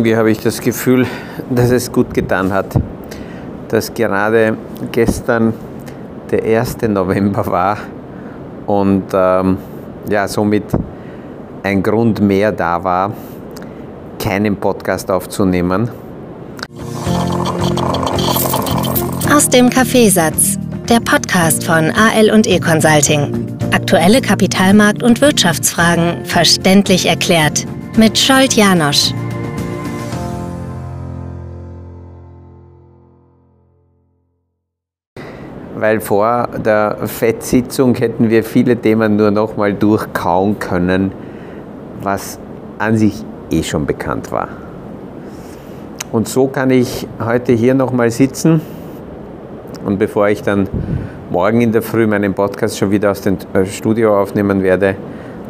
irgendwie habe ich das Gefühl, dass es gut getan hat, dass gerade gestern der 1. November war und ähm, ja, somit ein Grund mehr da war, keinen Podcast aufzunehmen. Aus dem Kaffeesatz, der Podcast von AL und E Consulting. Aktuelle Kapitalmarkt- und Wirtschaftsfragen verständlich erklärt mit Scholt Janosch. Weil vor der FED-Sitzung hätten wir viele Themen nur noch mal durchkauen können, was an sich eh schon bekannt war. Und so kann ich heute hier noch mal sitzen und bevor ich dann morgen in der Früh meinen Podcast schon wieder aus dem äh, Studio aufnehmen werde,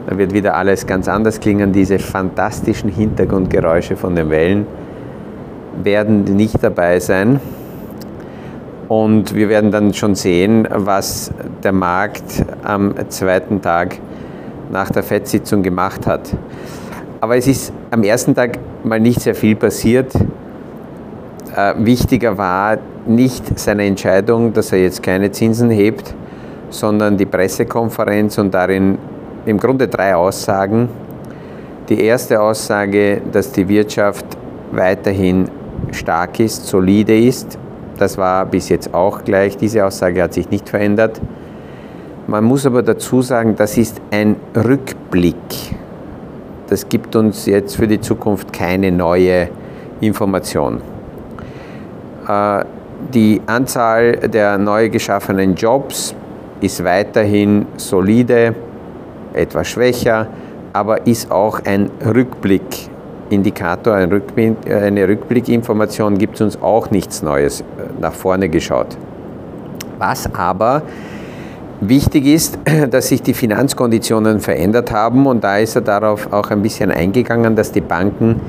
dann wird wieder alles ganz anders klingen. Diese fantastischen Hintergrundgeräusche von den Wellen werden nicht dabei sein. Und wir werden dann schon sehen, was der Markt am zweiten Tag nach der FED-Sitzung gemacht hat. Aber es ist am ersten Tag mal nicht sehr viel passiert. Äh, wichtiger war nicht seine Entscheidung, dass er jetzt keine Zinsen hebt, sondern die Pressekonferenz und darin im Grunde drei Aussagen. Die erste Aussage, dass die Wirtschaft weiterhin stark ist, solide ist. Das war bis jetzt auch gleich. Diese Aussage hat sich nicht verändert. Man muss aber dazu sagen, das ist ein Rückblick. Das gibt uns jetzt für die Zukunft keine neue Information. Äh, die Anzahl der neu geschaffenen Jobs ist weiterhin solide, etwas schwächer, aber ist auch ein Rückblickindikator, ein Rückblick, eine Rückblickinformation gibt uns auch nichts Neues äh, nach vorne geschaut. Was aber wichtig ist, dass sich die Finanzkonditionen verändert haben und da ist er darauf auch ein bisschen eingegangen, dass die Banken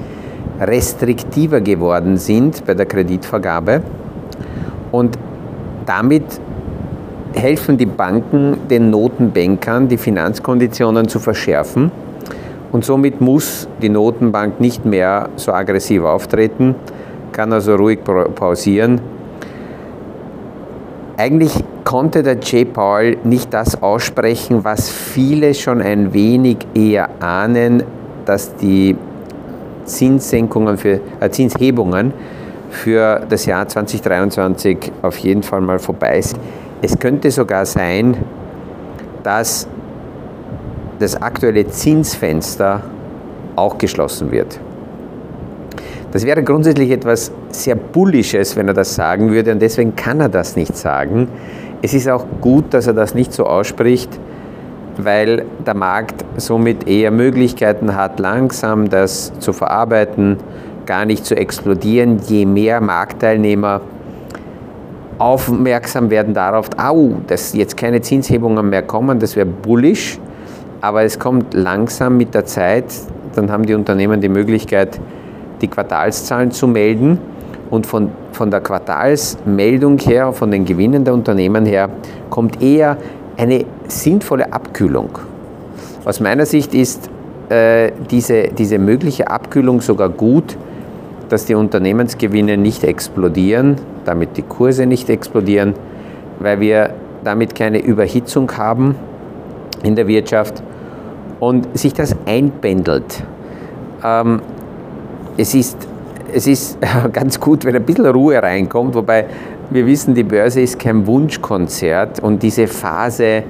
restriktiver geworden sind bei der Kreditvergabe und damit helfen die Banken den Notenbankern, die Finanzkonditionen zu verschärfen. Und somit muss die Notenbank nicht mehr so aggressiv auftreten, kann also ruhig pausieren. Eigentlich konnte der J. Paul nicht das aussprechen, was viele schon ein wenig eher ahnen, dass die Zinssenkungen für, äh, Zinshebungen für das Jahr 2023 auf jeden Fall mal vorbei sind. Es könnte sogar sein, dass das aktuelle Zinsfenster auch geschlossen wird. Das wäre grundsätzlich etwas sehr Bullisches, wenn er das sagen würde, und deswegen kann er das nicht sagen. Es ist auch gut, dass er das nicht so ausspricht, weil der Markt somit eher Möglichkeiten hat, langsam das zu verarbeiten, gar nicht zu explodieren, je mehr Marktteilnehmer aufmerksam werden darauf, au, dass jetzt keine Zinshebungen mehr kommen, das wäre bullish, aber es kommt langsam mit der Zeit, dann haben die Unternehmen die Möglichkeit, die Quartalszahlen zu melden und von, von der Quartalsmeldung her, von den Gewinnen der Unternehmen her, kommt eher eine sinnvolle Abkühlung. Aus meiner Sicht ist äh, diese, diese mögliche Abkühlung sogar gut, dass die Unternehmensgewinne nicht explodieren, damit die Kurse nicht explodieren, weil wir damit keine Überhitzung haben in der Wirtschaft und sich das einpendelt. Ähm, es, ist, es ist ganz gut, wenn ein bisschen Ruhe reinkommt, wobei wir wissen, die Börse ist kein Wunschkonzert und diese Phase,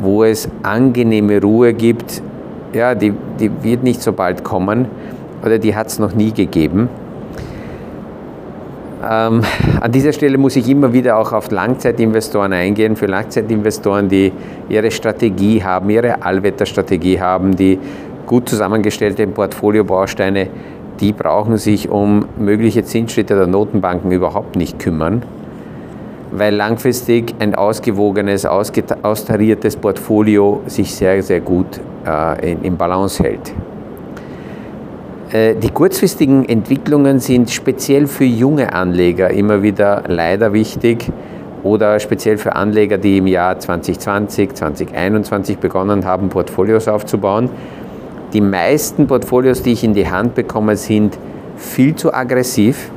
wo es angenehme Ruhe gibt, ja, die, die wird nicht so bald kommen oder die hat es noch nie gegeben. Ähm, an dieser Stelle muss ich immer wieder auch auf Langzeitinvestoren eingehen. Für Langzeitinvestoren, die ihre Strategie haben, ihre Allwetterstrategie haben, die gut zusammengestellte Portfoliobausteine, die brauchen sich um mögliche Zinsschritte der Notenbanken überhaupt nicht kümmern, weil langfristig ein ausgewogenes, austariertes Portfolio sich sehr, sehr gut äh, in, in Balance hält. Äh, die kurzfristigen Entwicklungen sind speziell für junge Anleger immer wieder leider wichtig oder speziell für Anleger, die im Jahr 2020, 2021 begonnen haben, Portfolios aufzubauen. Die meisten Portfolios, die ich in die Hand bekomme, sind viel zu aggressiv.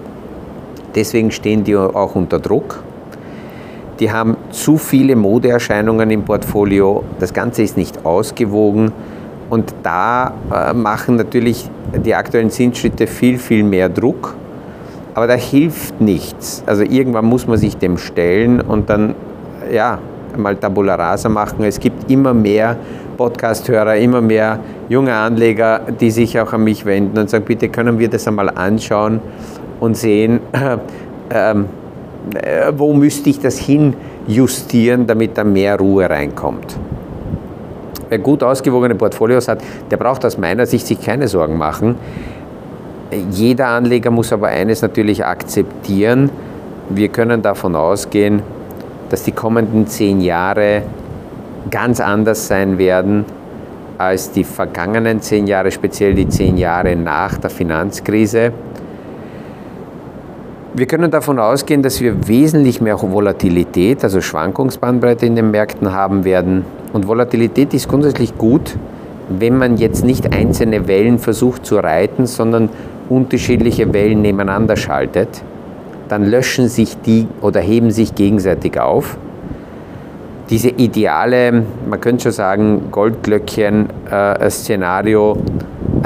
Deswegen stehen die auch unter Druck. Die haben zu viele Modeerscheinungen im Portfolio. Das Ganze ist nicht ausgewogen. Und da äh, machen natürlich die aktuellen Zinsschritte viel, viel mehr Druck. Aber da hilft nichts. Also irgendwann muss man sich dem stellen und dann, ja, mal Tabula Rasa machen. Es gibt immer mehr Podcast-Hörer, immer mehr junge Anleger, die sich auch an mich wenden und sagen, bitte können wir das einmal anschauen und sehen, äh, äh, wo müsste ich das hinjustieren, damit da mehr Ruhe reinkommt. Wer gut ausgewogene Portfolios hat, der braucht aus meiner Sicht sich keine Sorgen machen. Jeder Anleger muss aber eines natürlich akzeptieren. Wir können davon ausgehen, dass die kommenden zehn Jahre ganz anders sein werden als die vergangenen zehn Jahre, speziell die zehn Jahre nach der Finanzkrise. Wir können davon ausgehen, dass wir wesentlich mehr Volatilität, also Schwankungsbandbreite in den Märkten haben werden. Und Volatilität ist grundsätzlich gut, wenn man jetzt nicht einzelne Wellen versucht zu reiten, sondern unterschiedliche Wellen nebeneinander schaltet dann löschen sich die oder heben sich gegenseitig auf. Diese ideale, man könnte schon sagen, Goldglöckchen-Szenario, äh,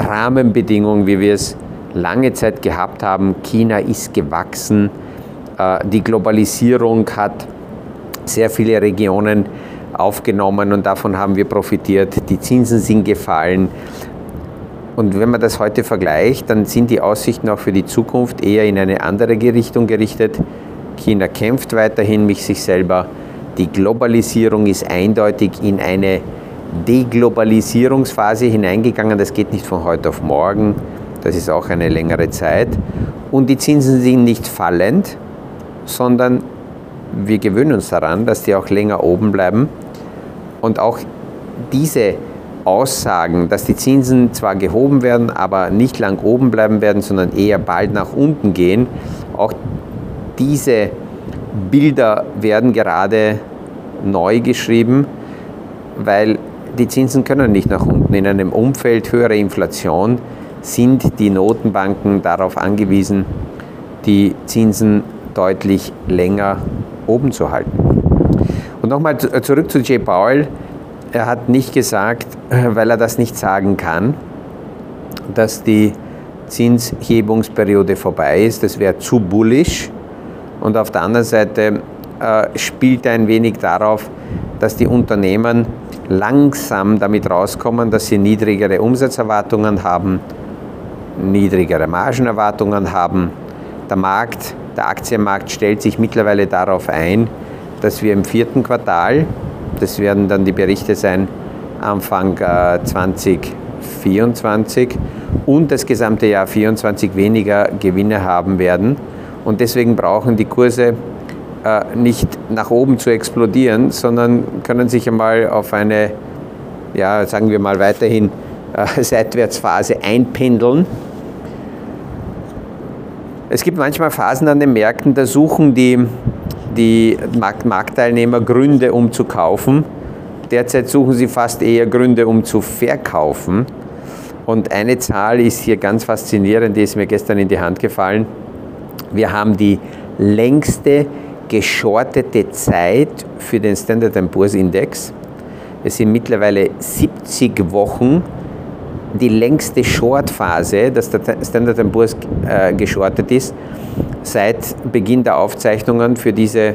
Rahmenbedingungen, wie wir es lange Zeit gehabt haben. China ist gewachsen, äh, die Globalisierung hat sehr viele Regionen aufgenommen und davon haben wir profitiert. Die Zinsen sind gefallen. Und wenn man das heute vergleicht, dann sind die Aussichten auch für die Zukunft eher in eine andere Richtung gerichtet. China kämpft weiterhin mit sich selber. Die Globalisierung ist eindeutig in eine Deglobalisierungsphase hineingegangen. Das geht nicht von heute auf morgen. Das ist auch eine längere Zeit. Und die Zinsen sind nicht fallend, sondern wir gewöhnen uns daran, dass die auch länger oben bleiben. Und auch diese Aussagen, dass die Zinsen zwar gehoben werden, aber nicht lang oben bleiben werden, sondern eher bald nach unten gehen, auch diese Bilder werden gerade neu geschrieben, weil die Zinsen können nicht nach unten. In einem Umfeld höherer Inflation sind die Notenbanken darauf angewiesen, die Zinsen deutlich länger oben zu halten. Und nochmal zurück zu Jay Powell. Er hat nicht gesagt, weil er das nicht sagen kann, dass die Zinshebungsperiode vorbei ist. Das wäre zu bullish. Und auf der anderen Seite äh, spielt er ein wenig darauf, dass die Unternehmen langsam damit rauskommen, dass sie niedrigere Umsatzerwartungen haben, niedrigere Margenerwartungen haben. Der Markt, der Aktienmarkt stellt sich mittlerweile darauf ein, dass wir im vierten Quartal, das werden dann die Berichte sein, Anfang 2024 äh, und das gesamte Jahr 2024 weniger Gewinne haben werden. Und deswegen brauchen die Kurse äh, nicht nach oben zu explodieren, sondern können sich einmal auf eine, ja, sagen wir mal weiterhin, äh, Seitwärtsphase einpendeln. Es gibt manchmal Phasen an den Märkten, da suchen die, die Marktteilnehmer Gründe, um zu kaufen. Derzeit suchen sie fast eher Gründe, um zu verkaufen. Und eine Zahl ist hier ganz faszinierend, die ist mir gestern in die Hand gefallen. Wir haben die längste geschortete Zeit für den Standard Poor's Index. Es sind mittlerweile 70 Wochen die längste Shortphase, dass der Standard Poor's äh, geschortet ist, seit Beginn der Aufzeichnungen für diese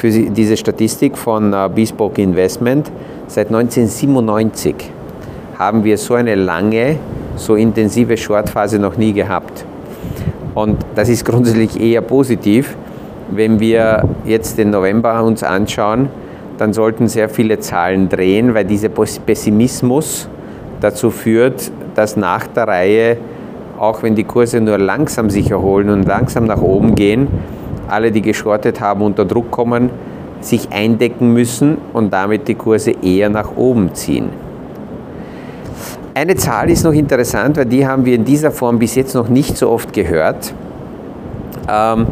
für diese Statistik von äh, Bespoke Investment. Seit 1997 haben wir so eine lange, so intensive Shortphase noch nie gehabt. Und das ist grundsätzlich eher positiv. Wenn wir jetzt den November uns anschauen, dann sollten sehr viele Zahlen drehen, weil dieser Pessimismus dazu führt, dass nach der Reihe, auch wenn die Kurse nur langsam sich erholen und langsam nach oben gehen, alle, die geschortet haben, unter Druck kommen, sich eindecken müssen und damit die Kurse eher nach oben ziehen. Eine Zahl ist noch interessant, weil die haben wir in dieser Form bis jetzt noch nicht so oft gehört. Ähm,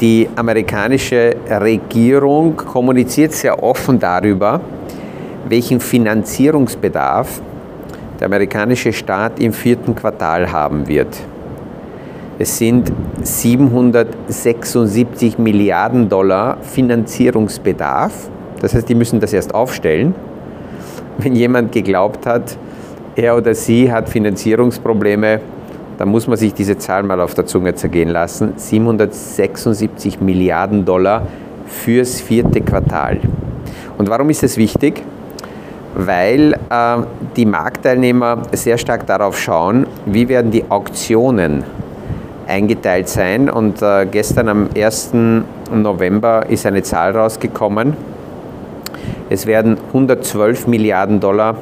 die amerikanische Regierung kommuniziert sehr offen darüber, welchen Finanzierungsbedarf der amerikanische Staat im vierten Quartal haben wird. Es sind 776 Milliarden Dollar Finanzierungsbedarf. Das heißt, die müssen das erst aufstellen. Wenn jemand geglaubt hat, er oder sie hat Finanzierungsprobleme, dann muss man sich diese Zahl mal auf der Zunge zergehen lassen. 776 Milliarden Dollar fürs vierte Quartal. Und warum ist das wichtig? Weil äh, die Marktteilnehmer sehr stark darauf schauen, wie werden die Auktionen eingeteilt sein. Und äh, gestern am 1. November ist eine Zahl rausgekommen. Es werden 112 Milliarden Dollar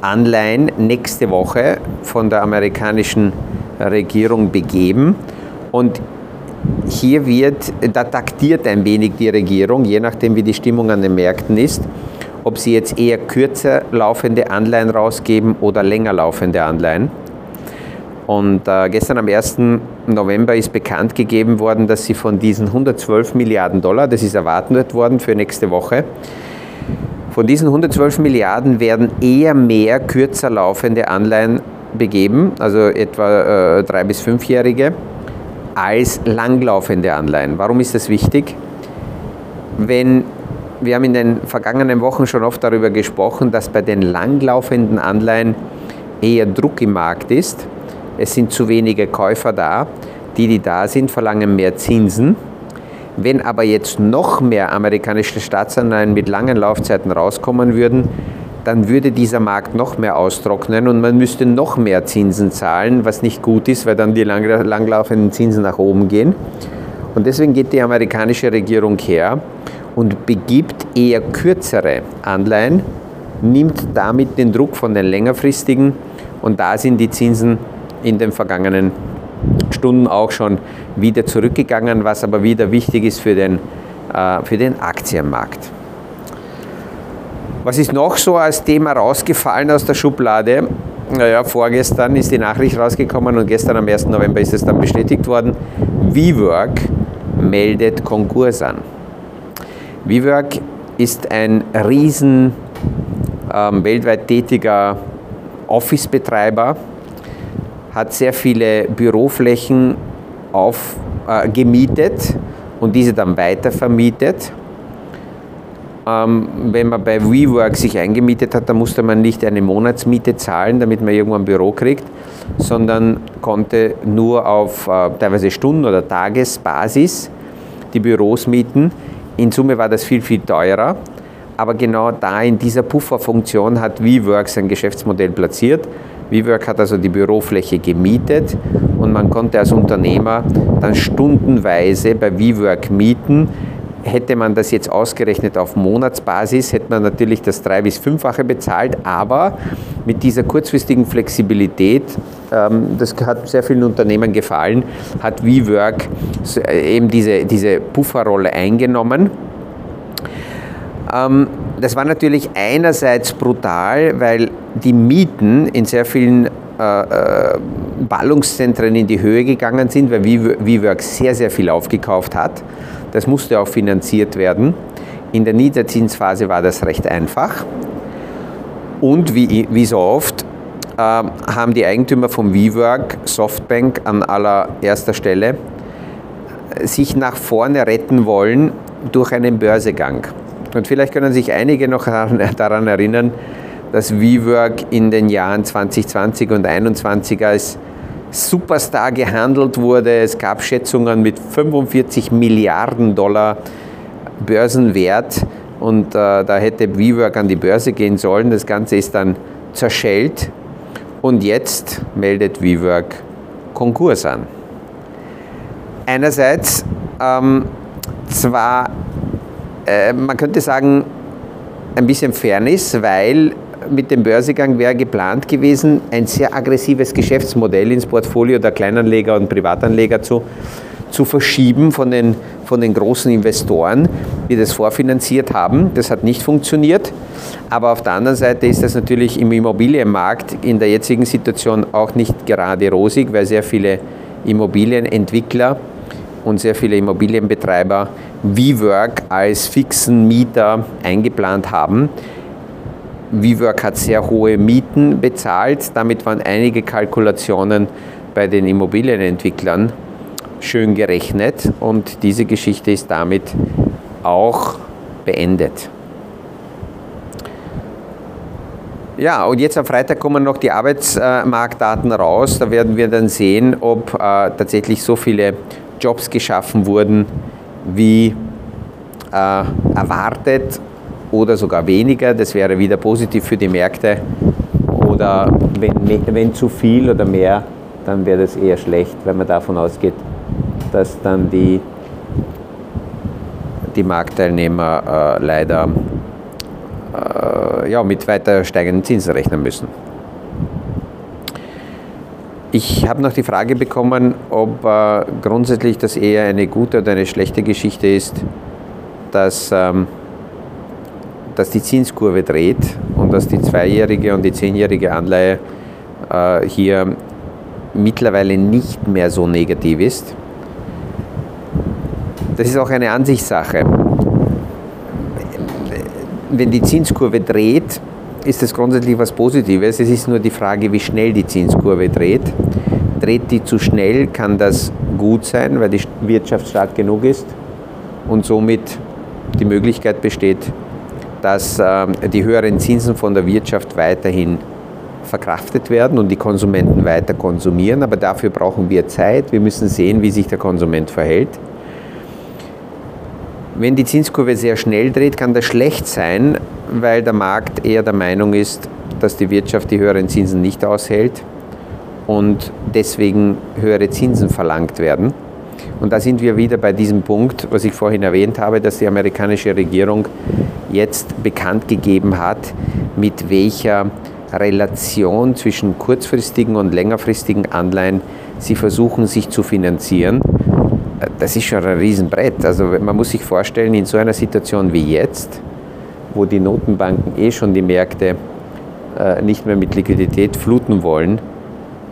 Anleihen nächste Woche von der amerikanischen Regierung begeben. Und hier wird, da taktiert ein wenig die Regierung, je nachdem wie die Stimmung an den Märkten ist, ob sie jetzt eher kürzer laufende Anleihen rausgeben oder länger laufende Anleihen. Und äh, gestern am 1. November ist bekannt gegeben worden, dass sie von diesen 112 Milliarden Dollar, das ist erwartet worden für nächste Woche, von diesen 112 Milliarden werden eher mehr kürzer laufende Anleihen begeben, also etwa äh, drei- bis fünfjährige, als langlaufende Anleihen. Warum ist das wichtig? Wenn wir haben in den vergangenen Wochen schon oft darüber gesprochen, dass bei den langlaufenden Anleihen eher Druck im Markt ist. Es sind zu wenige Käufer da. Die, die da sind, verlangen mehr Zinsen. Wenn aber jetzt noch mehr amerikanische Staatsanleihen mit langen Laufzeiten rauskommen würden, dann würde dieser Markt noch mehr austrocknen und man müsste noch mehr Zinsen zahlen, was nicht gut ist, weil dann die langlaufenden Zinsen nach oben gehen. Und deswegen geht die amerikanische Regierung her und begibt eher kürzere Anleihen, nimmt damit den Druck von den längerfristigen und da sind die Zinsen in den vergangenen Stunden auch schon wieder zurückgegangen, was aber wieder wichtig ist für den, äh, für den Aktienmarkt. Was ist noch so als Thema rausgefallen aus der Schublade? Naja, vorgestern ist die Nachricht rausgekommen und gestern am 1. November ist es dann bestätigt worden. WeWork meldet Konkurs an. WeWork ist ein riesen ähm, weltweit tätiger Office-Betreiber, hat sehr viele Büroflächen auf, äh, gemietet und diese dann weiter vermietet. Ähm, wenn man bei WeWork sich eingemietet hat, dann musste man nicht eine Monatsmiete zahlen, damit man irgendwo ein Büro kriegt, sondern konnte nur auf äh, teilweise Stunden- oder Tagesbasis die Büros mieten. In Summe war das viel, viel teurer. Aber genau da in dieser Pufferfunktion hat WeWork sein Geschäftsmodell platziert WeWork hat also die Bürofläche gemietet und man konnte als Unternehmer dann stundenweise bei WeWork mieten. Hätte man das jetzt ausgerechnet auf Monatsbasis, hätte man natürlich das drei- bis fünffache bezahlt, aber mit dieser kurzfristigen Flexibilität, ähm, das hat sehr vielen Unternehmen gefallen, hat WeWork eben diese, diese Pufferrolle eingenommen. Ähm, das war natürlich einerseits brutal, weil die Mieten in sehr vielen äh, äh, Ballungszentren in die Höhe gegangen sind, weil WeWork sehr, sehr viel aufgekauft hat. Das musste auch finanziert werden. In der Niederzinsphase war das recht einfach. Und wie, wie so oft äh, haben die Eigentümer von WeWork, Softbank an allererster Stelle, sich nach vorne retten wollen durch einen Börsegang. Und vielleicht können sich einige noch daran erinnern, dass WeWork in den Jahren 2020 und 2021 als Superstar gehandelt wurde. Es gab Schätzungen mit 45 Milliarden Dollar Börsenwert und äh, da hätte WeWork an die Börse gehen sollen. Das Ganze ist dann zerschellt und jetzt meldet WeWork Konkurs an. Einerseits ähm, zwar äh, man könnte sagen, ein bisschen Fairness, weil mit dem Börsegang wäre geplant gewesen, ein sehr aggressives Geschäftsmodell ins Portfolio der Kleinanleger und Privatanleger zu, zu verschieben von den, von den großen Investoren, die das vorfinanziert haben. Das hat nicht funktioniert. Aber auf der anderen Seite ist das natürlich im Immobilienmarkt in der jetzigen Situation auch nicht gerade rosig, weil sehr viele Immobilienentwickler und sehr viele Immobilienbetreiber WeWork als fixen Mieter eingeplant haben. WeWork hat sehr hohe Mieten bezahlt. Damit waren einige Kalkulationen bei den Immobilienentwicklern schön gerechnet und diese Geschichte ist damit auch beendet. Ja, und jetzt am Freitag kommen noch die Arbeitsmarktdaten raus. Da werden wir dann sehen, ob äh, tatsächlich so viele Jobs geschaffen wurden, wie äh, erwartet oder sogar weniger. Das wäre wieder positiv für die Märkte. Oder wenn, wenn zu viel oder mehr, dann wäre das eher schlecht, wenn man davon ausgeht, dass dann die, die Marktteilnehmer äh, leider äh, ja, mit weiter steigenden Zinsen rechnen müssen. Ich habe noch die Frage bekommen, ob äh, grundsätzlich das eher eine gute oder eine schlechte Geschichte ist, dass, ähm, dass die Zinskurve dreht und dass die zweijährige und die zehnjährige Anleihe äh, hier mittlerweile nicht mehr so negativ ist. Das ist auch eine Ansichtssache. Wenn die Zinskurve dreht, ist das grundsätzlich was Positives. Es ist nur die Frage, wie schnell die Zinskurve dreht. Dreht die zu schnell, kann das gut sein, weil die Wirtschaft stark genug ist und somit die Möglichkeit besteht, dass ähm, die höheren Zinsen von der Wirtschaft weiterhin verkraftet werden und die Konsumenten weiter konsumieren. Aber dafür brauchen wir Zeit. Wir müssen sehen, wie sich der Konsument verhält. Wenn die Zinskurve sehr schnell dreht, kann das schlecht sein, weil der Markt eher der Meinung ist, dass die Wirtschaft die höheren Zinsen nicht aushält und deswegen höhere Zinsen verlangt werden. Und da sind wir wieder bei diesem Punkt, was ich vorhin erwähnt habe, dass die amerikanische Regierung jetzt bekannt gegeben hat, mit welcher Relation zwischen kurzfristigen und längerfristigen Anleihen sie versuchen, sich zu finanzieren das ist schon ein Riesenbrett. Also man muss sich vorstellen, in so einer Situation wie jetzt, wo die Notenbanken eh schon die Märkte äh, nicht mehr mit Liquidität fluten wollen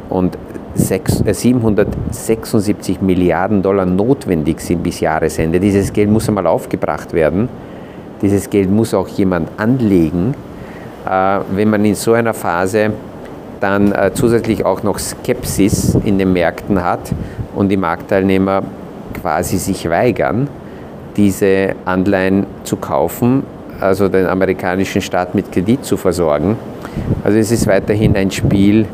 und 776 äh, Milliarden Dollar notwendig sind bis Jahresende. Dieses Geld muss einmal aufgebracht werden. Dieses Geld muss auch jemand anlegen. Äh, wenn man in so einer Phase dann zusätzlich auch noch Skepsis in den Märkten hat und die Marktteilnehmer quasi sich weigern, diese Anleihen zu kaufen, also den amerikanischen Staat mit Kredit zu versorgen. Also es ist weiterhin ein Spiel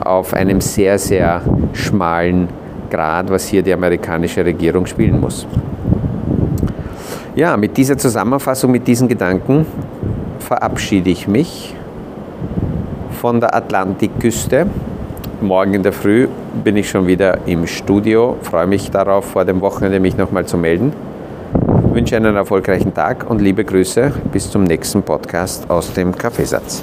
auf einem sehr, sehr schmalen Grad, was hier die amerikanische Regierung spielen muss. Ja, mit dieser Zusammenfassung, mit diesen Gedanken verabschiede ich mich von der Atlantikküste morgen in der Früh bin ich schon wieder im Studio. Freue mich darauf, vor dem Wochenende mich nochmal zu melden. Wünsche einen erfolgreichen Tag und liebe Grüße. Bis zum nächsten Podcast aus dem Kaffeesatz.